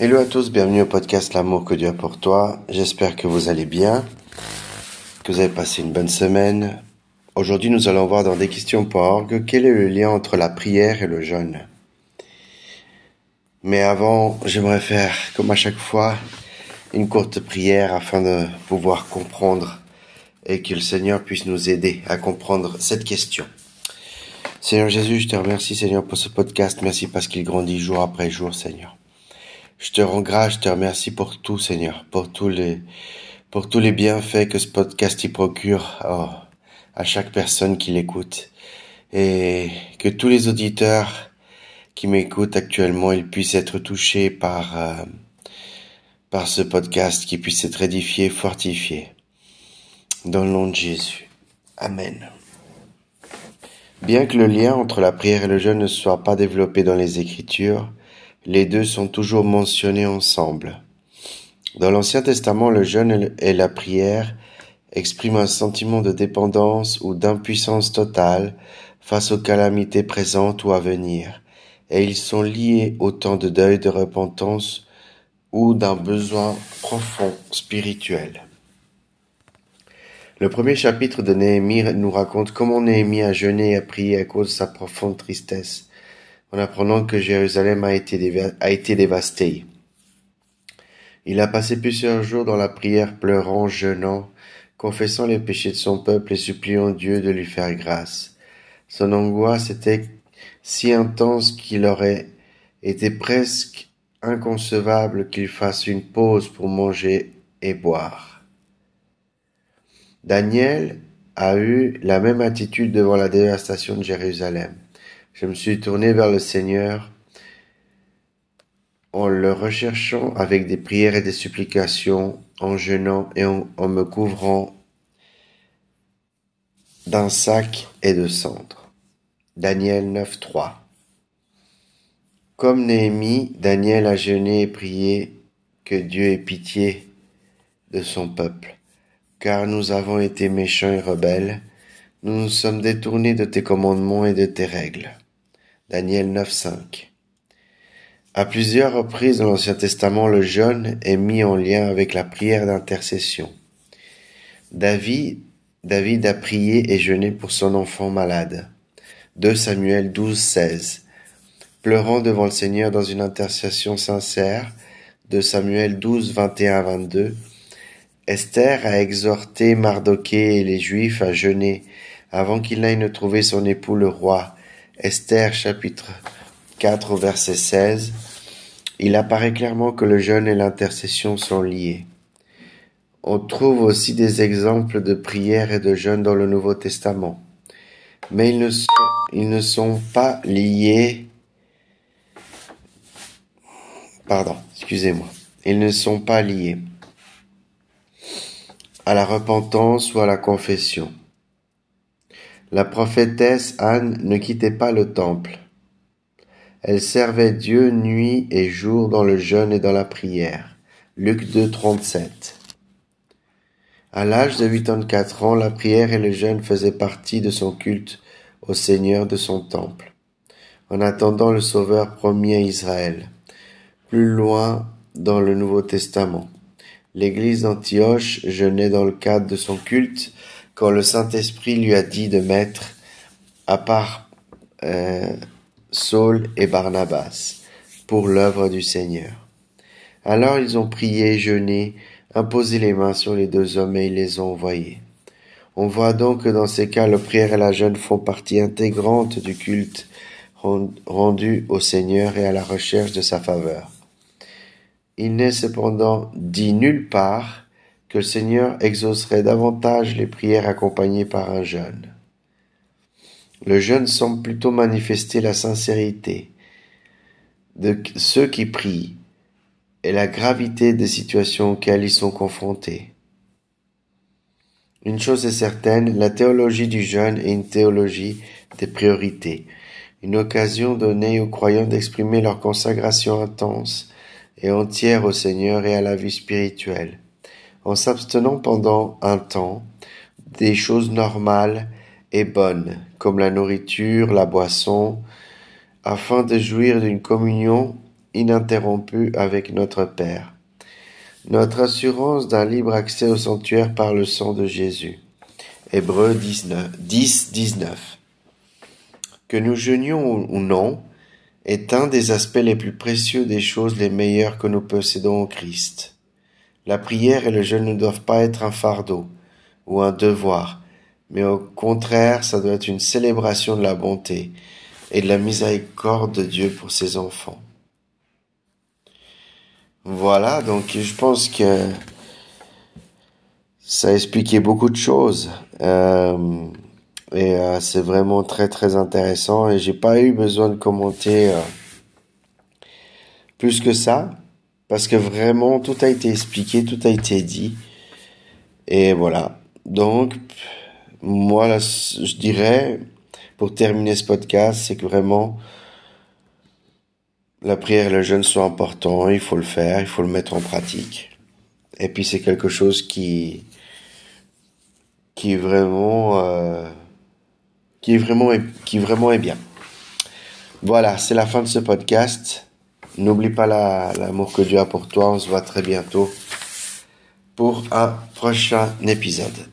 Hello à tous, bienvenue au podcast L'amour que Dieu a pour toi. J'espère que vous allez bien, que vous avez passé une bonne semaine. Aujourd'hui, nous allons voir dans desquestions.org quel est le lien entre la prière et le jeûne. Mais avant, j'aimerais faire, comme à chaque fois, une courte prière afin de pouvoir comprendre et que le Seigneur puisse nous aider à comprendre cette question. Seigneur Jésus, je te remercie Seigneur pour ce podcast. Merci parce qu'il grandit jour après jour, Seigneur. Je te rends grâce, je te remercie pour tout, Seigneur, pour tous les, pour tous les bienfaits que ce podcast y procure oh, à chaque personne qui l'écoute. Et que tous les auditeurs qui m'écoutent actuellement, ils puissent être touchés par, euh, par ce podcast, qu'ils puissent être édifiés, fortifiés. Dans le nom de Jésus. Amen. Bien que le lien entre la prière et le jeûne ne soit pas développé dans les Écritures, les deux sont toujours mentionnés ensemble. Dans l'Ancien Testament, le jeûne et la prière expriment un sentiment de dépendance ou d'impuissance totale face aux calamités présentes ou à venir, et ils sont liés au temps de deuil, de repentance ou d'un besoin profond spirituel. Le premier chapitre de Néhémie nous raconte comment Néhémie a jeûné et a prié à cause de sa profonde tristesse en apprenant que Jérusalem a été, dévastée. Il a passé plusieurs jours dans la prière, pleurant, jeûnant, confessant les péchés de son peuple et suppliant Dieu de lui faire grâce. Son angoisse était si intense qu'il aurait été presque inconcevable qu'il fasse une pause pour manger et boire. Daniel a eu la même attitude devant la dévastation de Jérusalem. Je me suis tourné vers le Seigneur en le recherchant avec des prières et des supplications, en jeûnant et en, me couvrant d'un sac et de cendres. Daniel 9.3 Comme Néhémie, Daniel a jeûné et prié que Dieu ait pitié de son peuple, car nous avons été méchants et rebelles, nous nous sommes détournés de tes commandements et de tes règles. Daniel 9.5. À plusieurs reprises dans l'Ancien Testament, le jeûne est mis en lien avec la prière d'intercession. David, David a prié et jeûné pour son enfant malade. 2 Samuel 12.16. Pleurant devant le Seigneur dans une intercession sincère. 2 Samuel 12, 21 22. Esther a exhorté Mardoché et les Juifs à jeûner avant qu'il n'aille ne trouver son époux le roi Esther chapitre 4 verset 16, il apparaît clairement que le jeûne et l'intercession sont liés. On trouve aussi des exemples de prière et de jeûne dans le Nouveau Testament. Mais ils ne sont pas liés. Pardon, excusez-moi. Ils ne sont pas liés à la repentance ou à la confession. La prophétesse Anne ne quittait pas le temple. Elle servait Dieu nuit et jour dans le jeûne et dans la prière. Luc 2, 37. À l'âge de 84 ans, la prière et le jeûne faisaient partie de son culte au Seigneur de son temple, en attendant le Sauveur promis à Israël. Plus loin dans le Nouveau Testament, l'église d'Antioche jeûnait dans le cadre de son culte quand le Saint-Esprit lui a dit de mettre à part euh, Saul et Barnabas pour l'œuvre du Seigneur. Alors ils ont prié, jeûné, imposé les mains sur les deux hommes et ils les ont envoyés. On voit donc que dans ces cas, le prière et la jeûne font partie intégrante du culte rendu au Seigneur et à la recherche de sa faveur. Il n'est cependant dit nulle part que le Seigneur exaucerait davantage les prières accompagnées par un jeûne. Le jeûne semble plutôt manifester la sincérité de ceux qui prient et la gravité des situations auxquelles ils sont confrontés. Une chose est certaine, la théologie du jeûne est une théologie des priorités, une occasion donnée aux croyants d'exprimer leur consacration intense et entière au Seigneur et à la vie spirituelle en s'abstenant pendant un temps des choses normales et bonnes, comme la nourriture, la boisson, afin de jouir d'une communion ininterrompue avec notre Père. Notre assurance d'un libre accès au sanctuaire par le sang de Jésus. Hébreux 19, 10, 19. Que nous jeûnions ou non est un des aspects les plus précieux des choses les meilleures que nous possédons au Christ. La prière et le jeûne ne doivent pas être un fardeau ou un devoir, mais au contraire, ça doit être une célébration de la bonté et de la miséricorde de Dieu pour ses enfants. Voilà, donc je pense que ça a expliqué beaucoup de choses. Euh, et euh, c'est vraiment très très intéressant et j'ai pas eu besoin de commenter euh, plus que ça parce que vraiment tout a été expliqué, tout a été dit. Et voilà. Donc moi là, je dirais pour terminer ce podcast, c'est que vraiment la prière et le jeûne sont importants, il faut le faire, il faut le mettre en pratique. Et puis c'est quelque chose qui qui vraiment euh, qui est qui vraiment est bien. Voilà, c'est la fin de ce podcast. N'oublie pas l'amour que Dieu a pour toi. On se voit très bientôt pour un prochain épisode.